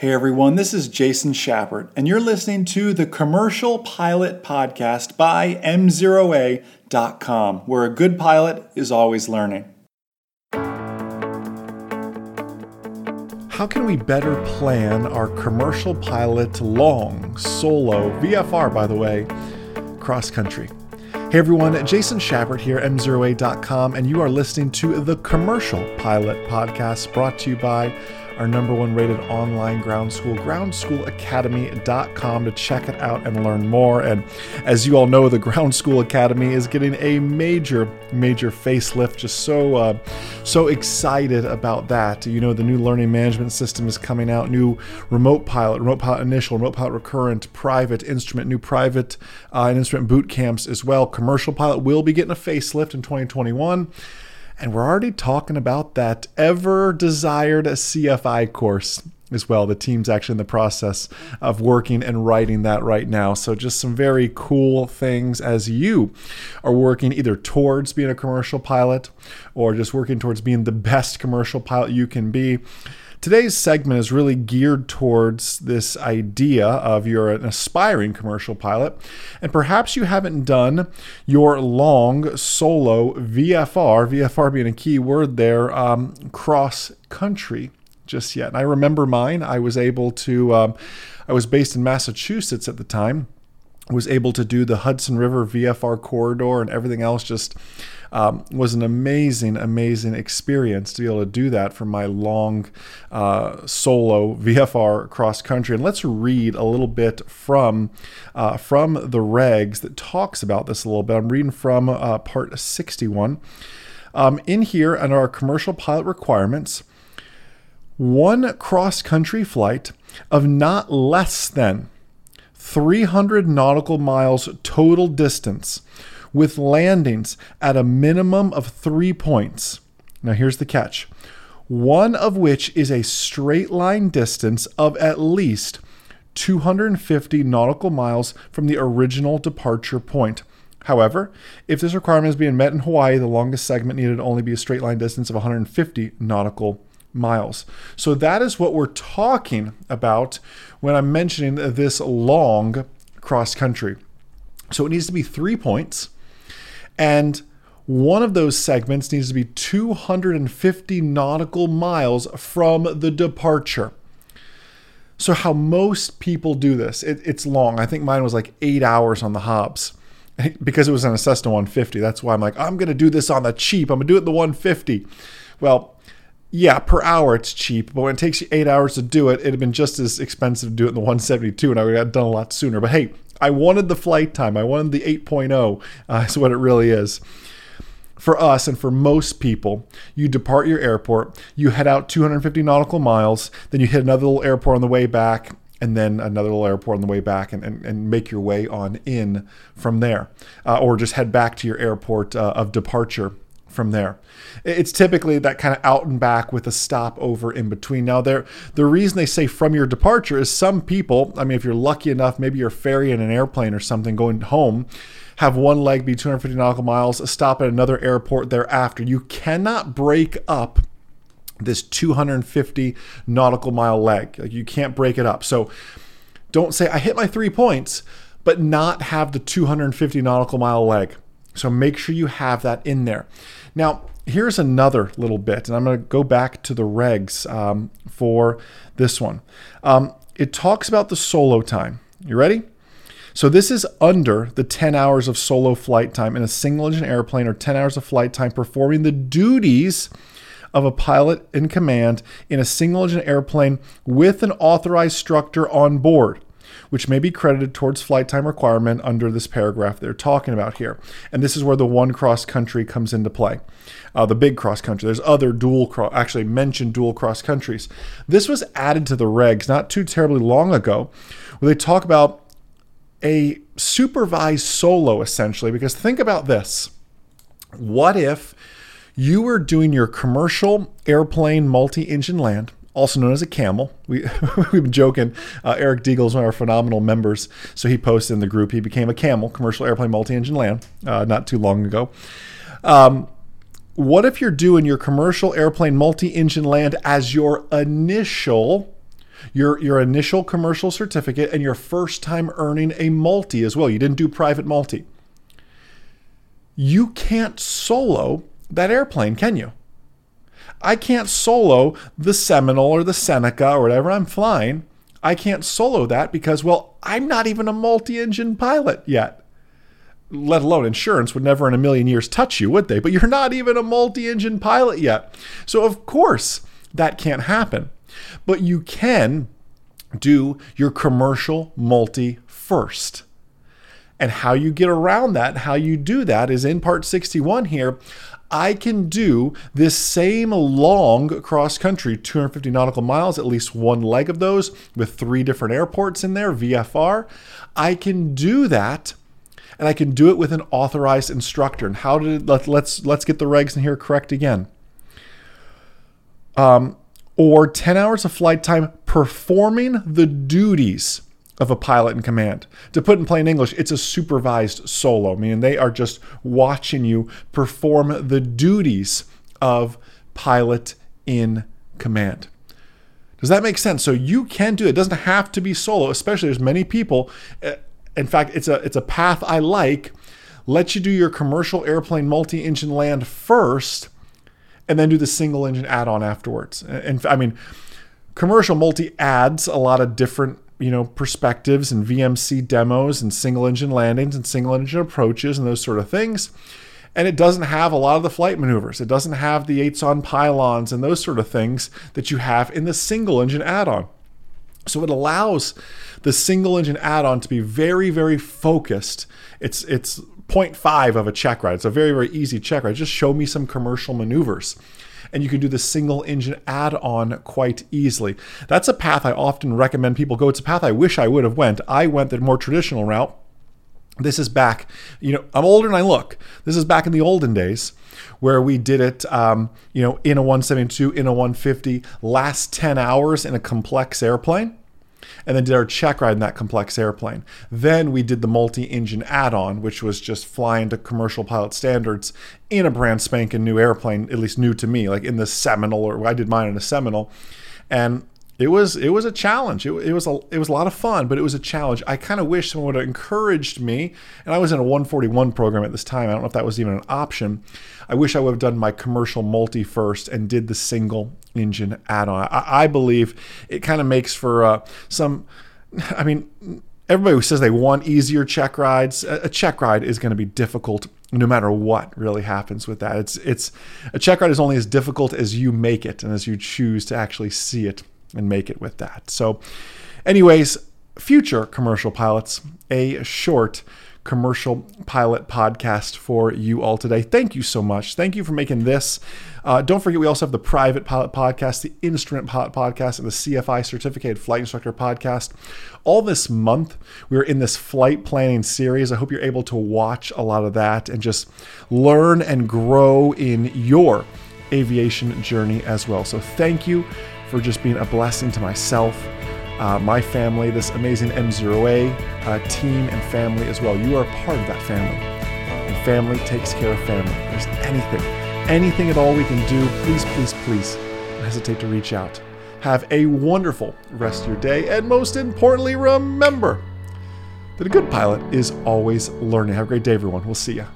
Hey everyone, this is Jason Schappert, and you're listening to the Commercial Pilot Podcast by MzeroA.com, where a good pilot is always learning. How can we better plan our commercial pilot long, solo, VFR by the way, cross country? Hey everyone, Jason Schappert here, MzeroA.com, and you are listening to the Commercial Pilot Podcast brought to you by our number one rated online ground school, groundschoolacademy.com, to check it out and learn more. And as you all know, the Ground School Academy is getting a major, major facelift. Just so, uh, so excited about that. You know, the new learning management system is coming out, new remote pilot, remote pilot initial, remote pilot recurrent, private instrument, new private uh, and instrument boot camps as well. Commercial pilot will be getting a facelift in 2021. And we're already talking about that ever desired CFI course as well. The team's actually in the process of working and writing that right now. So, just some very cool things as you are working either towards being a commercial pilot or just working towards being the best commercial pilot you can be. Today's segment is really geared towards this idea of you're an aspiring commercial pilot, and perhaps you haven't done your long solo VFR, VFR being a key word there, um, cross country just yet. And I remember mine. I was able to, um, I was based in Massachusetts at the time was able to do the Hudson River VFR corridor and everything else just um, was an amazing, amazing experience to be able to do that for my long uh, solo VFR cross country. And let's read a little bit from uh, from the regs that talks about this a little bit. I'm reading from uh, part 61. Um, in here, under our commercial pilot requirements, one cross country flight of not less than 300 nautical miles total distance with landings at a minimum of three points. Now, here's the catch one of which is a straight line distance of at least 250 nautical miles from the original departure point. However, if this requirement is being met in Hawaii, the longest segment needed only be a straight line distance of 150 nautical miles. So that is what we're talking about when I'm mentioning this long cross country. So it needs to be three points and one of those segments needs to be 250 nautical miles from the departure. So, how most people do this, it, it's long. I think mine was like eight hours on the Hobbs because it was an Cessna 150. That's why I'm like, I'm going to do this on the cheap. I'm going to do it in the 150. Well, yeah, per hour it's cheap, but when it takes you eight hours to do it, it'd have been just as expensive to do it in the 172, and I would have done a lot sooner. But hey, I wanted the flight time. I wanted the 8.0. Uh, is what it really is. For us and for most people, you depart your airport, you head out 250 nautical miles, then you hit another little airport on the way back, and then another little airport on the way back and, and, and make your way on in from there. Uh, or just head back to your airport uh, of departure from there. It's typically that kind of out and back with a stopover in between. Now, there the reason they say from your departure is some people, I mean, if you're lucky enough, maybe you're ferrying an airplane or something going home, have one leg be 250 nautical miles, a stop at another airport thereafter. You cannot break up this 250 nautical mile leg. Like you can't break it up. So don't say I hit my three points, but not have the 250 nautical mile leg. So make sure you have that in there. Now, here's another little bit, and I'm going to go back to the regs um, for this one. Um, it talks about the solo time. You ready? So this is under the 10 hours of solo flight time in a single engine airplane or 10 hours of flight time performing the duties of a pilot in command in a single engine airplane with an authorized instructor on board which may be credited towards flight time requirement under this paragraph they're talking about here. And this is where the one cross country comes into play. Uh, the big cross country. There's other dual cross, actually mentioned dual cross countries. This was added to the regs not too terribly long ago, where they talk about a supervised solo essentially. Because think about this what if you were doing your commercial airplane multi engine land? Also known as a camel. We, we've been joking. Uh, Eric Deagle is one of our phenomenal members. So he posted in the group he became a camel, commercial airplane multi engine land, uh, not too long ago. Um, what if you're doing your commercial airplane multi engine land as your initial your your initial commercial certificate and your first time earning a multi as well. You didn't do private multi. You can't solo that airplane, can you? I can't solo the Seminole or the Seneca or whatever I'm flying. I can't solo that because, well, I'm not even a multi engine pilot yet. Let alone insurance would never in a million years touch you, would they? But you're not even a multi engine pilot yet. So, of course, that can't happen. But you can do your commercial multi first. And how you get around that, how you do that is in part 61 here. I can do this same long cross country, 250 nautical miles, at least one leg of those with three different airports in there, VFR. I can do that and I can do it with an authorized instructor. And how did let, let's let's get the regs in here correct again. Um, or 10 hours of flight time performing the duties of a pilot in command. To put in plain English, it's a supervised solo, meaning they are just watching you perform the duties of pilot in command. Does that make sense? So you can do it. It doesn't have to be solo, especially there's many people. Eh, in fact, it's a it's a path I like. Let you do your commercial airplane multi-engine land first, and then do the single engine add-on afterwards. And I mean, commercial multi adds a lot of different you know perspectives and VMC demos and single engine landings and single engine approaches and those sort of things. And it doesn't have a lot of the flight maneuvers. It doesn't have the eights on pylons and those sort of things that you have in the single engine add-on. So it allows the single engine add-on to be very, very focused. It's it's 0.5 of a check ride. It's a very, very easy check ride. Just show me some commercial maneuvers and you can do the single engine add on quite easily. That's a path I often recommend people go. It's a path I wish I would have went. I went the more traditional route. This is back, you know, I'm older than I look. This is back in the olden days where we did it, um, you know, in a 172, in a 150, last 10 hours in a complex airplane and then did our check ride in that complex airplane. Then we did the multi engine add on, which was just flying to commercial pilot standards in a brand spanking new airplane, at least new to me, like in the Seminole, or I did mine in a Seminole. And it was it was a challenge. It, it, was a it was a lot of fun, but it was a challenge. I kind of wish someone would have encouraged me. And I was in a 141 program at this time. I don't know if that was even an option. I wish I would have done my commercial multi first and did the single engine add-on. I, I believe it kind of makes for uh, some. I mean, everybody who says they want easier check rides, a, check ride is going to be difficult no matter what really happens with that. It's it's a check ride is only as difficult as you make it and as you choose to actually see it and make it with that. So, anyways, future commercial pilots, a short commercial pilot podcast for you all today. Thank you so much. Thank you for making this. Uh, don't forget, we also have the private pilot podcast, the instrument pilot podcast, and the CFI certificated flight instructor podcast. All this month, we're in this flight planning series. I hope you're able to watch a lot of that and just learn and grow in your aviation journey as well. So, thank you for just being a blessing to myself, uh, my family, this amazing MzeroA uh, team and family as well. You are part of that family. And family takes care of family. If there's anything, anything at all we can do, please, please, please don't hesitate to reach out. Have a wonderful rest of your day. And most importantly, remember that a good pilot is always learning. Have a great day, everyone. We'll see you.